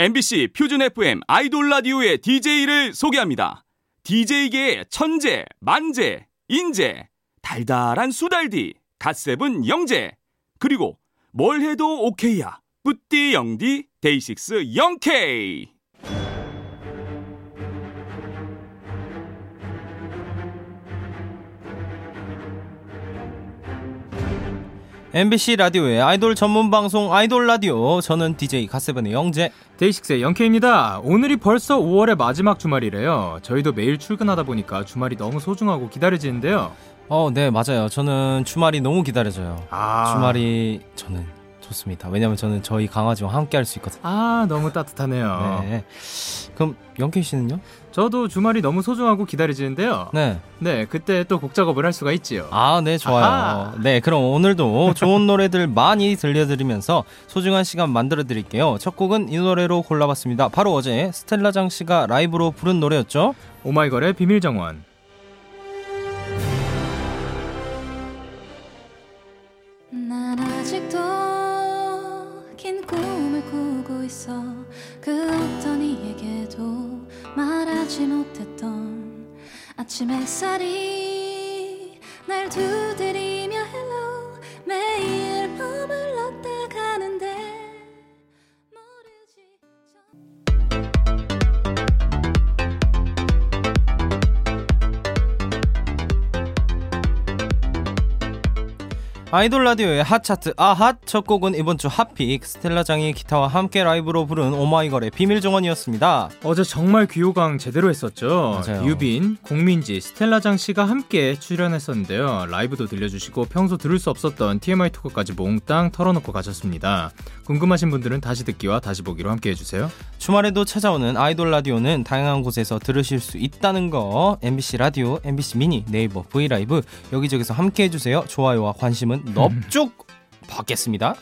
MBC 표준 FM 아이돌 라디오의 DJ를 소개합니다. DJ계의 천재, 만재, 인재, 달달한 수달디, 갓세븐 영재, 그리고 뭘 해도 오케이야, 뿌띠 영디, 데이식스 영케이. MBC 라디오의 아이돌 전문 방송 아이돌 라디오 저는 DJ 가세븐의 영재 데이식스의 영케입니다. 오늘이 벌써 5월의 마지막 주말이래요. 저희도 매일 출근하다 보니까 주말이 너무 소중하고 기다려지는데요. 어, 네, 맞아요. 저는 주말이 너무 기다려져요. 아. 주말이 저는 좋습니다. 왜냐면 저는 저희 강아지와 함께 할 수 있거든요. 아, 너무 따뜻하네요. 네. 그럼 영케 씨는요? 저도 주말이 너무 소중하고 기다려지는데요. 네. 네, 그때 또 곡 작업을 할 수가 있지요. 아, 네, 좋아요. 아하. 네, 그럼 오늘도 좋은 노래들 많이 들려드리면서 소중한 시간 만들어 드릴게요. 첫 곡은 이 노래로 골라봤습니다. 바로 어제 스텔라장 씨가 라이브로 부른 노래였죠? 오마이걸의 비밀 정원. 난 아직도 긴 꿈을 꾸고 있어. 그 어떤 이에게도 말하지 못했던 아침 햇살이 날 두드리며 hello 매일 머물 아이돌 라디오의 hot chart 아핫 첫 곡은 이번 주 hot pick 스텔라장이 기타와 함께 라이브로 부른 오마이걸의 비밀 정원이었습니다. 어제 정말 귀호강 제대로 했었죠. 맞아요. 유빈, 공민지, 스텔라장 씨가 함께 출연했었는데요. 라이브도 들려주시고 평소 들을 수 없었던 TMI 토크까지 몽땅 털어놓고 가셨습니다. 궁금하신 분들은 다시 듣기와 다시 보기로 함께 해주세요. 주말에도 찾아오는 아이돌 라디오는 다양한 곳에서 들으실 수 있다는 거 MBC 라디오, MBC 미니, 네이버 브이라이브 여기저기서 함께 해주세요. 좋아요와 관심은 넙죽 받겠습니다.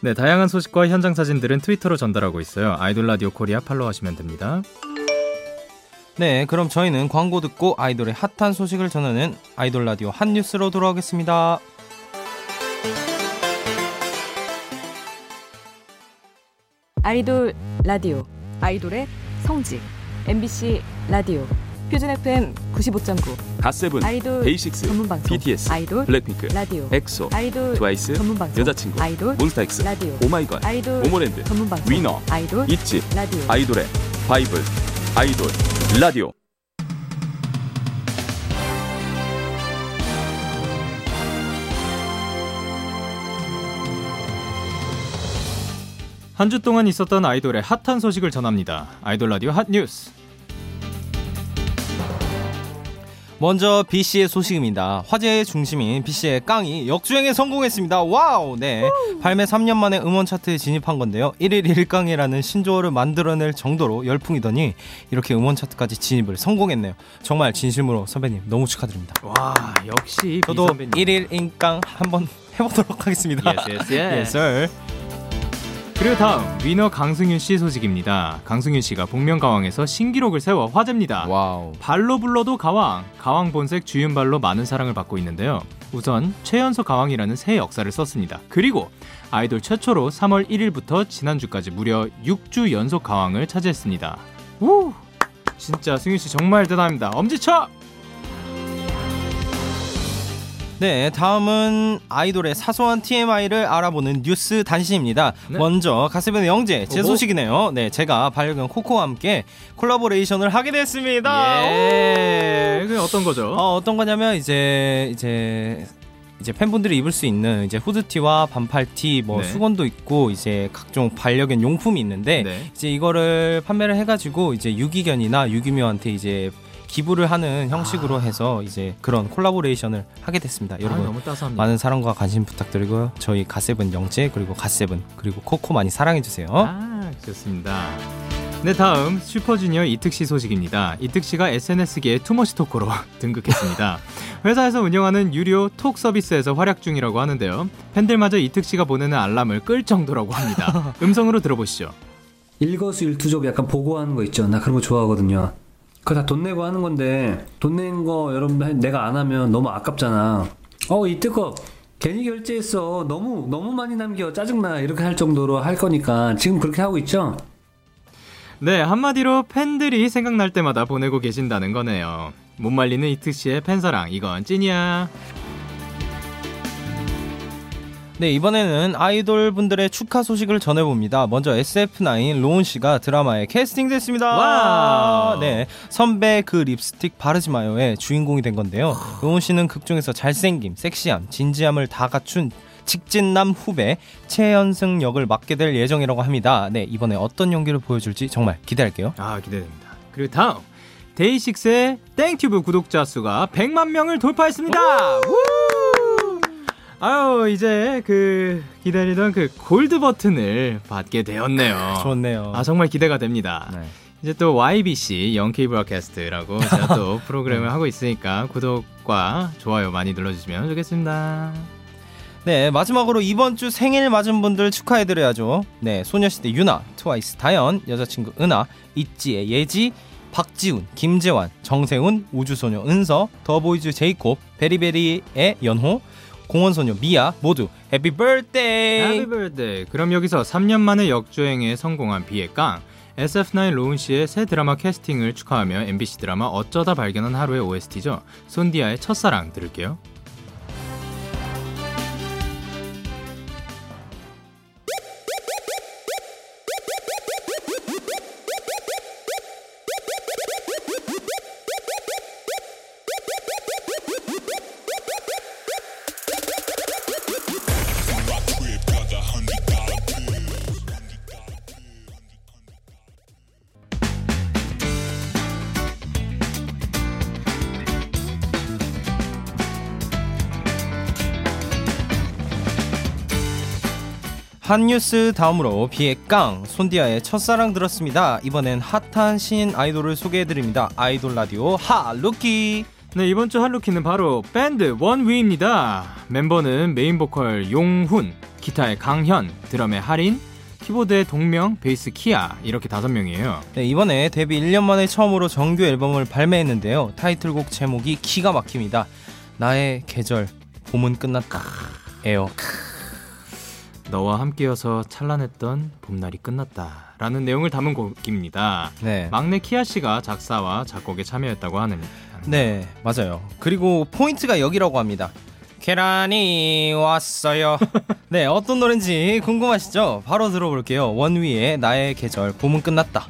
네, 다양한 소식과 현장 사진들은 트위터로 전달하고 있어요. 아이돌 라디오 코리아 팔로우하시면 됩니다. 네, 그럼 저희는 광고 듣고 아이돌의 핫한 소식을 전하는 아이돌 라디오 한 뉴스로 돌아오겠습니다. 아이돌 라디오 아이돌의 성지 MBC 라디오 표준 FM 95.9 갓세븐, 아이돌 데이식스, 전문 방송 BTS, 아이돌 블랙핑크, 라디오 엑소, 아이돌 트와이스, 전문 방송 여자친구, 아이돌 몬스타엑스, 라디오 오마이걸, 아이돌 모모랜드, 전문 방송 위너, 아이돌 ITZY, 라디오 아이돌의 바이블, 아이돌 라디오. 한 주 동안 있었던 아이돌의 핫한 소식을 전합니다. 아이돌 라디오 핫 뉴스. 먼저 비 씨의 소식입니다. 화제의 중심인 비 씨의 깡이 역주행에 성공했습니다. Wow! 네. 발매 3년 만에 음원 차트에 진입한 건데요. 1일 1깡이라는 신조어를 만들어낼 정도로 열풍이더니 이렇게 음원 차트까지 진입을 성공했네요. 정말 진심으로 선배님 너무 축하드립니다. 와, 역시 저도 비선배님. 1일 1깡 한번 해보도록 하겠습니다. Yes, yes, yes. yes, sir. 그리고 다음 위너 강승윤 씨 소식입니다. 강승윤 씨가 복면 가왕에서 신기록을 세워 화제입니다. wow. 발로 불러도 가왕, 가왕 본색 주윤발로 많은 사랑을 받고 있는데요. 우선 최연소 가왕이라는 새 역사를 썼습니다. 그리고 아이돌 최초로 3월 1일부터 지난주까지 무려 6주 연속 가왕을 차지했습니다. 우! 진짜 승윤 씨 정말 대단합니다. 엄지 척! 네, 다음은 아이돌의 사소한 TMI를 알아보는 뉴스 단신입니다. 네. 먼저 가스벤의 영재 제. 소식이네요. 네, 제가 반려견 코코와 함께 콜라보레이션을 하게 됐습니다. 예. 그 어떤 거죠? 어, 어떤 거냐면 이제 이제 이제 팬분들이 입을 수 있는 이제 후드티와 반팔티, 뭐 네. 수건도 있고 이제 각종 반려견 용품이 있는데 네. 이제 이거를 판매를 해가지고 이제 유기견이나 유기묘한테 이제 기부를 하는 형식으로 해서 이제 그런 콜라보레이션을 하게 됐습니다. 아, 여러분 너무 따스합니다. 많은 사랑과 관심 부탁드리고요. 저희 갓세븐 영재 그리고 갓세븐 그리고 코코 많이 사랑해 주세요. 아, 좋습니다. 네, 다음 슈퍼주니어 이특 씨 소식입니다. 이특 씨가 SNS계의 too much talker로 등극했습니다. 회사에서 운영하는 유료 톡 서비스에서 활약 중이라고 하는데요. 팬들마저 이특 씨가 보내는 알람을 끌 정도라고 합니다. 음성으로 들어보시죠. 일거수일투족 약간 보고하는 거 있죠. 나 그런 거 좋아하거든요. 그거 다 돈 내고 하는 건데 돈 낸 거 여러분들 내가 안 하면 너무 아깝잖아. 어 이때 거 괜히 결제했어. 너무 너무 많이 남겨 짜증나 이렇게 할 정도로 할 거니까 지금 그렇게 하고 있죠. 네, 한마디로 팬들이 생각날 때마다 보내고 계신다는 거네요. 못 말리는 이특 씨의 팬사랑, 이건 찐이야. 네, 이번에는 아이돌 분들의 축하 소식을 전해봅니다. 먼저 SF9 로운 씨가 드라마에 캐스팅됐습니다. wow. 네, 선배 그 립스틱 바르지 마요의 주인공이 된 건데요. 로운 씨는 극 중에서 잘생김, 섹시함, 진지함을 다 갖춘 직진남 후배 최연승 역을 맡게 될 예정이라고 합니다. 네, 이번에 어떤 연기를 보여줄지 정말 기대할게요. 아, 기대됩니다. 그리고 다음, 데이식스의 땡튜브 구독자 수가 100만 명을 돌파했습니다! 우! 아유, 이제 그 기다리던 그 골드 버튼을 받게 되었네요. 좋네요. 아, 정말 기대가 됩니다. 네. 이제 또 YBC 영케이 브로드캐스트라고 제가 또 프로그램을 하고 있으니까 구독과 좋아요 많이 눌러주시면 좋겠습니다. 네, 마지막으로 이번 주 생일 맞은 분들 축하해드려야죠. 네, 소녀시대 유나, 트와이스 다현, 여자친구 은하, 있지의 예지, 박지훈, 김재환, 정세운, 우주소녀 은서, 더보이즈 제이콥, 베리베리의 연호, 공원소녀 미아 모두 happy birthday! happy birthday. 그럼 여기서 3년 만에 역주행에 성공한 비의 깡 SF9 로운 씨의 새 드라마 캐스팅을 축하하며 MBC 드라마 어쩌다 발견한 하루의 OST죠. 손디아의 첫사랑 들을게요. 한 뉴스 다음으로 비의 깡 손디아의 첫사랑 들었습니다. 이번엔 핫한 신인 아이돌을 소개해드립니다. 아이돌 라디오 hot rookie. 네, 이번 주 hot rookie는 바로 밴드 원위입니다. 멤버는 메인 보컬 용훈, 기타의 강현, 드럼의 하린, 키보드의 동명, 베이스 키아 이렇게 다섯 명이에요. 네, 이번에 데뷔 1년 만에 처음으로 정규 앨범을 발매했는데요. 타이틀곡 제목이 기가 막힙니다. 나의 계절, 봄은 끝났다. 에어. 너와 함께여서 찬란했던 봄날이 끝났다. 라는 내용을 담은 곡입니다. 네. 막내 키아 씨가 작사와 작곡에 참여했다고 하는. 네, 맞아요. 그리고 포인트가 여기라고 합니다. 계란이 왔어요. 네, 어떤 노래인지 궁금하시죠? 바로 들어볼게요. 원위의 나의 계절, 봄은 끝났다.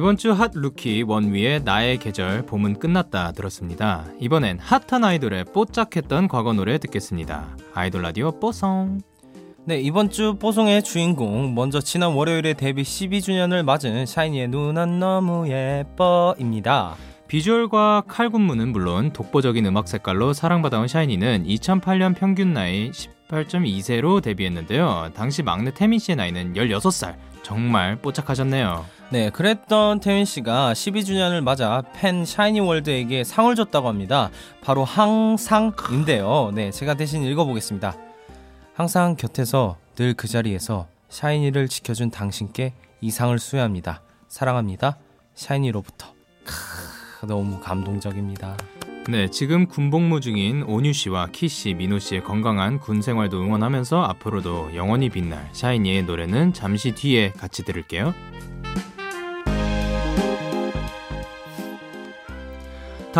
이번 주 hot rookie 원위의 나의 계절 봄은 끝났다 들었습니다. 이번엔 핫한 아이돌의 뽀짝했던 과거 노래 듣겠습니다. 아이돌 라디오 뽀송. 네, 이번 주 뽀송의 주인공 먼저 지난 월요일에 데뷔 12주년을 맞은 샤이니의 누난 너무 예뻐입니다. 비주얼과 칼군무는 물론 독보적인 음악 색깔로 사랑받아온 샤이니는 2008년 평균 나이 18.2세로 데뷔했는데요. 당시 막내 태민 씨의 나이는 16살. 정말 뽀짝하셨네요. 네, 그랬던 태민 씨가 12주년을 맞아 팬 샤이니 월드에게 상을 줬다고 합니다. 바로 항상인데요. 네, 제가 대신 읽어보겠습니다. 항상 곁에서 늘 그 자리에서 샤이니를 지켜준 당신께 이 상을 수여합니다. 사랑합니다. 샤이니로부터. 크, 너무 감동적입니다. 네, 지금 군복무 중인 온유 씨와 키 씨, 민호 씨의 건강한 군 생활도 응원하면서 앞으로도 영원히 빛날 샤이니의 노래는 잠시 뒤에 같이 들을게요.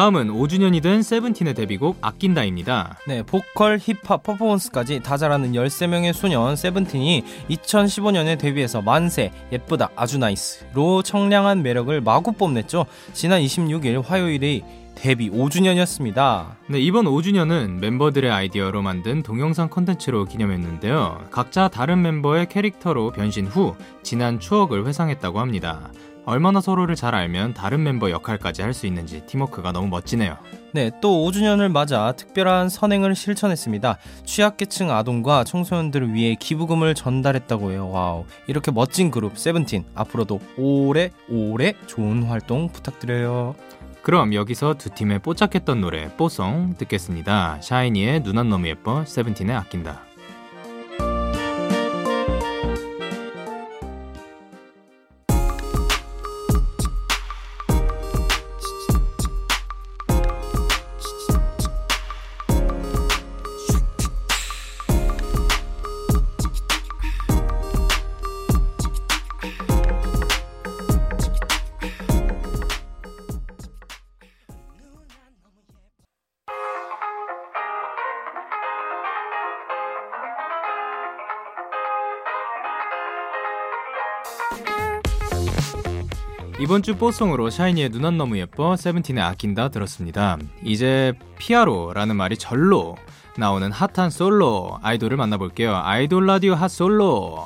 다음은 5주년이 된 세븐틴의 데뷔곡 아낀다입니다. 네, 보컬, 힙합, 퍼포먼스까지 다 잘하는 13명의 소년 세븐틴이 2015년에 데뷔해서 만세, 예쁘다, 아주 나이스로 청량한 매력을 마구 뽐냈죠. 지난 26일 화요일이 데뷔 5주년이었습니다. 네, 이번 5주년은 멤버들의 아이디어로 만든 동영상 컨텐츠로 기념했는데요. 각자 다른 멤버의 캐릭터로 변신 후 지난 추억을 회상했다고 합니다. 얼마나 서로를 잘 알면 다른 멤버 역할까지 할 수 있는지 팀워크가 너무 멋지네요. 네, 또 5주년을 맞아 특별한 선행을 실천했습니다. 취약계층 아동과 청소년들을 위해 기부금을 전달했다고 해요. wow. 이렇게 멋진 그룹 세븐틴 앞으로도 오래 오래 좋은 활동 부탁드려요. 그럼 여기서 두 팀의 뽀짝했던 노래 뽀송 듣겠습니다. 샤이니의 누난 너무 예뻐, 세븐틴의 아낀다. 이번 주 뽀송으로 샤이니의 누난 너무 예뻐, 세븐틴의 아낀다 들었습니다. 이제 피아로라는 말이 절로 나오는 핫한 솔로 아이돌을 만나볼게요. 아이돌 라디오 핫 솔로.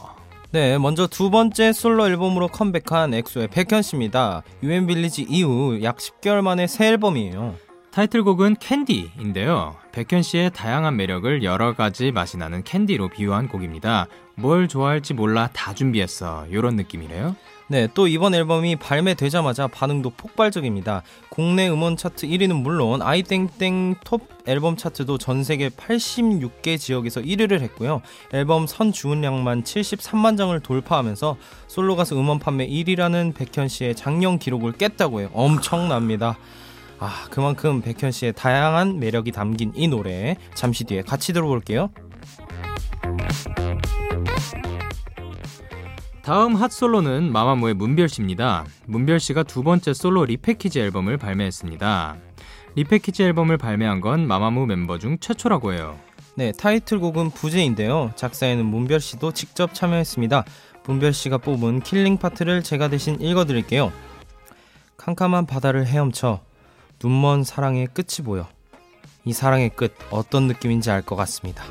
네, 먼저 두 번째 솔로 앨범으로 컴백한 엑소의 백현 씨입니다. UN Village 이후 약 10개월 만에 새 앨범이에요. 타이틀곡은 캔디인데요. 백현 씨의 다양한 매력을 여러 가지 맛이 나는 캔디로 비유한 곡입니다. 뭘 좋아할지 몰라 다 준비했어. 이런 느낌이래요. 네, 또 이번 앨범이 발매되자마자 반응도 폭발적입니다. 국내 음원 차트 1위는 물론 아이땡땡 톱 앨범 차트도 전 세계 86개 지역에서 1위를 했고요. 앨범 선 주문량만 73만 장을 돌파하면서 솔로 가수 음원 판매 1위라는 백현 씨의 작년 기록을 깼다고 해요. 엄청납니다. 아, 그만큼 백현 씨의 다양한 매력이 담긴 이 노래 잠시 뒤에 같이 들어볼게요. 다음 핫솔로는 마마무의 문별 씨입니다. 문별 씨가 두 번째 솔로 repackage 앨범을 발매했습니다. repackage 앨범을 발매한 건 마마무 멤버 중 최초라고 해요. 네, 타이틀곡은 부재인데요. 작사에는 문별 씨도 직접 참여했습니다. 문별 씨가 뽑은 killing part를 제가 대신 읽어드릴게요. 캄캄한 바다를 헤엄쳐 눈먼 사랑의 끝이 보여. 이 사랑의 끝 어떤 느낌인지 알 것 같습니다.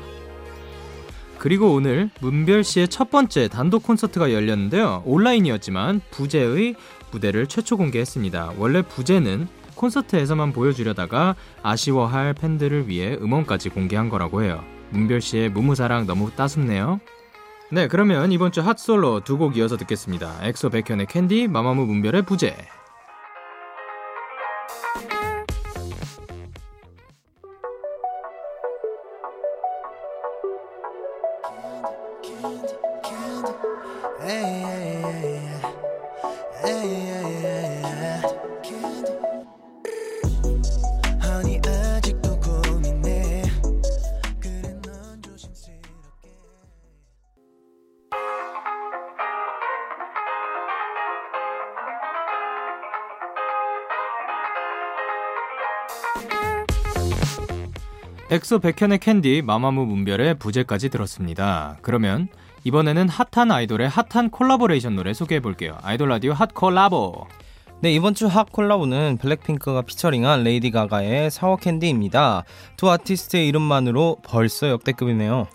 그리고 오늘 문별 씨의 첫 번째 단독 콘서트가 열렸는데요. 온라인이었지만 부재의 무대를 최초 공개했습니다. 원래 부재는 콘서트에서만 보여주려다가 아쉬워할 팬들을 위해 음원까지 공개한 거라고 해요. 문별 씨의 무무사랑 너무 따숩네요. 네, 그러면 이번 주 핫솔로 두 곡 이어서 듣겠습니다. 엑소 백현의 캔디, 마마무 문별의 부 엑소 백현의 캔디, 마마무 문별의 부재까지 들었습니다. 그러면 이번에는 핫한 아이돌의 핫한 콜라보레이션 노래 소개해 볼게요. 아이돌 라디오 핫 콜라보. 네, 이번 주 핫 콜라보는 블랙핑크가 피처링한 레이디 가가의 Sour Candy입니다. 두 아티스트의 이름만으로 벌써 역대급이네요.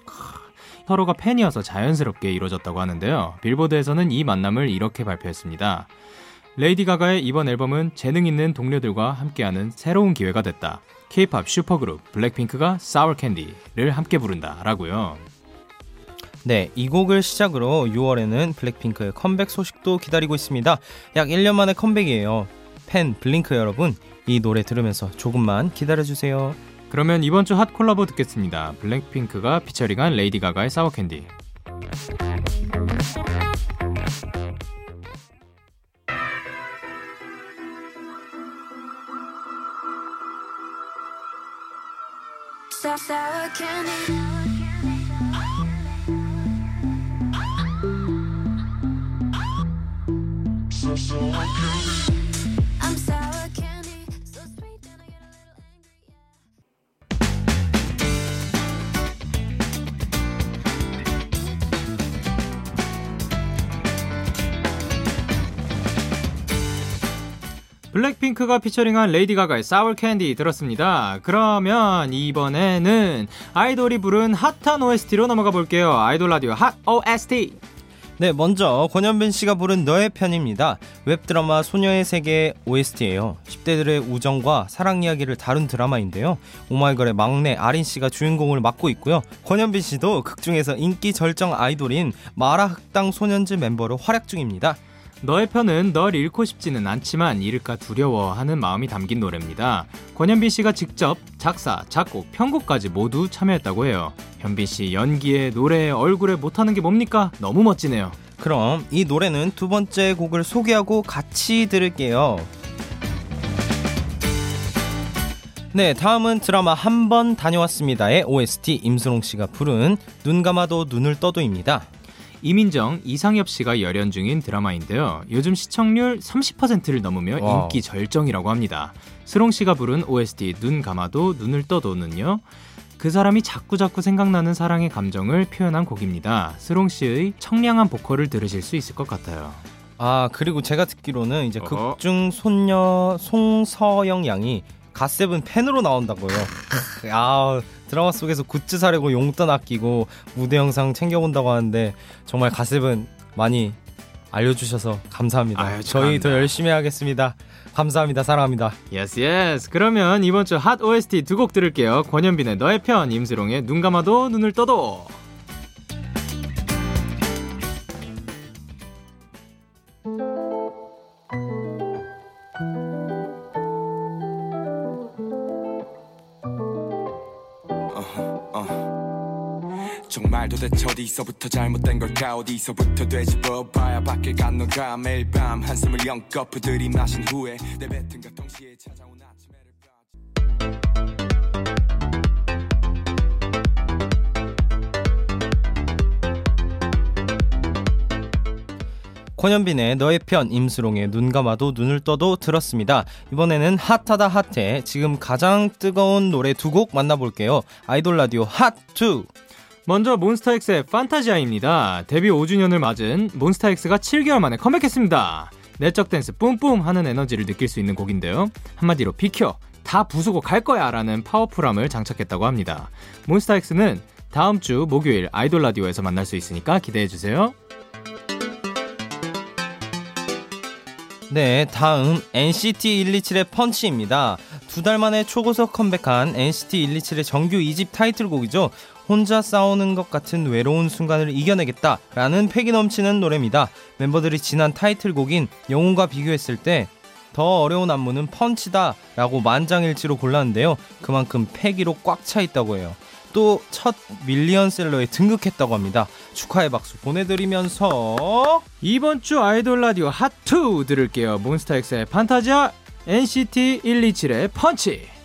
서로가 팬이어서 자연스럽게 이루어졌다고 하는데요. 빌보드에서는 이 만남을 이렇게 발표했습니다. 레이디 가가의 이번 앨범은 재능 있는 동료들과 함께하는 새로운 기회가 됐다. K-팝 슈퍼그룹 블랙핑크가 Sour Candy를 함께 부른다라고요. 네, 이 곡을 시작으로 6월에는 블랙핑크의 컴백 소식도 기다리고 있습니다. 약 1년 만의 컴백이에요. 팬 블링크 여러분, 이 노래 들으면서 조금만 기다려주세요. 그러면 이번 주 핫 콜라보 듣겠습니다. 블랙핑크가 피처링한 레이디 가가의 Sour Candy. Sour, sour candy. 블랙핑크가 피처링한 레이디 가가의 Sour Candy 들었습니다. 그러면 이번에는 아이돌이 부른 핫한 OST로 넘어가 볼게요. 아이돌 라디오 핫 OST. 네, 먼저 권현빈 씨가 부른 너의 편입니다. 웹드라마 소녀의 세계 OST예요. 10대들의 우정과 사랑 이야기를 다룬 드라마인데요. 오마이걸의 막내 아린 씨가 주인공을 맡고 있고요. 권현빈 씨도 극 중에서 인기 절정 아이돌인 마라 흑당 소년즈 멤버로 활약 중입니다. 너의 편은 널 잃고 싶지는 않지만 잃을까 두려워하는 마음이 담긴 노래입니다. 권현빈 씨가 직접 작사, 작곡, 편곡까지 모두 참여했다고 해요. 현빈 씨 연기에 노래에 얼굴에 못하는 게 뭡니까? 너무 멋지네요. 그럼 이 노래는 두 번째 곡을 소개하고 같이 들을게요. 네, 다음은 드라마 한 번 다녀왔습니다의 OST 임수롱 씨가 부른 눈 감아도 눈을 떠도입니다. 이민정, 이상엽 씨가 열연 중인 드라마인데요. 요즘 시청률 30%를 넘으며 와우. 인기 절정이라고 합니다. 슬옹 씨가 부른 OST 눈 감아도 눈을 떠도는요. 그 사람이 자꾸자꾸 생각나는 사랑의 감정을 표현한 곡입니다. 슬옹 씨의 청량한 보컬을 들으실 수 있을 것 같아요. 아, 그리고 제가 듣기로는 이제. 극중 손녀 송서영 양이 갓세븐 팬으로 나온다고요. 아, 드라마 속에서 굿즈 사려고 용돈 아끼고 무대 영상 챙겨본다고 하는데 정말 갓세븐 많이 알려주셔서 감사합니다. 아유, 저희 더. 열심히 하겠습니다. 감사합니다. 사랑합니다. Yes yes. 그러면 이번 주 핫 OST 두 곡 들을게요. 권현빈의 너의 편, 임슬옹의 눈 감아도 눈을 떠도. 도대체 어디서부터 잘못된 걸까 어디서부터 되짚어봐야 밖에 간 너가 매일 밤 한숨을 영꺼푸 들이마신 후에 내 뱉은과 동시에 찾아온 아침에를 권현빈의 너의 편 임수롱의 눈 감아도 눈을 떠도 들었습니다. 이번에는 핫하다 핫해 지금 가장 뜨거운 노래 두 곡 만나볼게요. 아이돌 라디오 핫2 먼저 몬스타엑스의 Fantasia입니다. 데뷔 5주년을 맞은 몬스타엑스가 7개월 만에 컴백했습니다. 내적 댄스 뿜뿜 하는 에너지를 느낄 수 있는 곡인데요. 한마디로 비켜 다 부수고 갈 거야 라는 파워풀함을 장착했다고 합니다. 몬스타엑스는 다음 주 목요일 아이돌 라디오에서 만날 수 있으니까 기대해 주세요. 네, 다음 NCT 127의 Punch입니다. 두 달 만에 초고속 컴백한 NCT 127의 정규 2집 타이틀곡이죠. 혼자 싸우는 것 같은 외로운 순간을 이겨내겠다라는 패기 넘치는 노래입니다. 멤버들이 지난 타이틀곡인 영웅과 비교했을 때 더 어려운 안무는 펀치다라고 만장일치로 골랐는데요. 그만큼 패기로 꽉 차 있다고 해요. 또 첫 밀리언셀러에 등극했다고 합니다. 축하의 박수 보내드리면서 이번 주 아이돌 라디오 핫2 들을게요. 몬스타엑스의 판타지아, NCT 127의 펀치.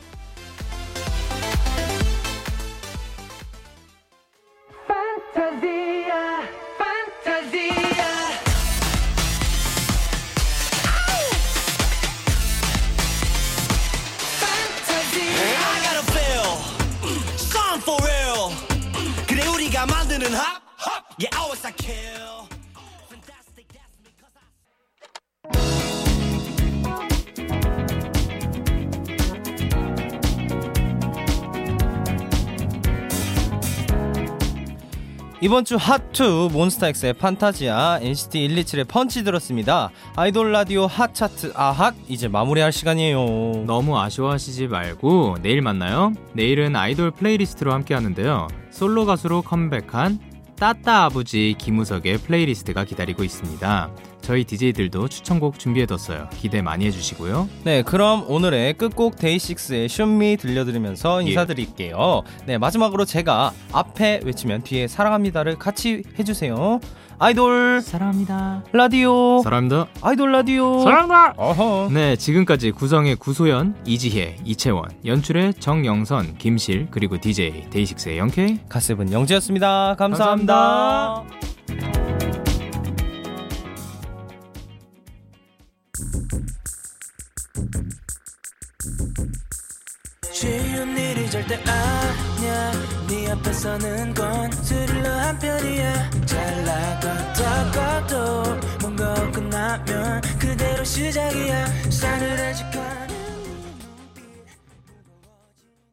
이번 주 핫2 몬스타엑스의 Fantasia NCT 127의 펀치 들었습니다. 아이돌 라디오 핫 차트 아핫 이제 마무리할 시간이에요. 너무 아쉬워하시지 말고 내일 만나요. 내일은 아이돌 플레이리스트로 함께 하는데요. 솔로 가수로 컴백한 따따 아버지 김우석의 플레이리스트가 기다리고 있습니다. 저희 DJ들도 추천곡 준비해뒀어요. 기대 많이 해주시고요. 네, 그럼 오늘의 끝곡 데이식스의 Shoot Me 들려드리면서 예. 인사드릴게요. 네, 마지막으로 제가 앞에 외치면 뒤에 사랑합니다를 같이 해주세요. 아이돌 사랑합니다. 라디오 사랑합니다. 아이돌 라디오 사랑합니다. 어허. 네, 지금까지 구성의 구소연, 이지혜, 이채원, 연출의 정영선, 김실, 그리고 DJ 데이식스의 영케이. 가세븐 영지였습니다. 감사합니다. 감사합니다. 절대 아니야. 네 앞에 서는 건 스릴러 한 편이야. 잘 나가다 가도 뭔가 끝나면 그대로 시작이야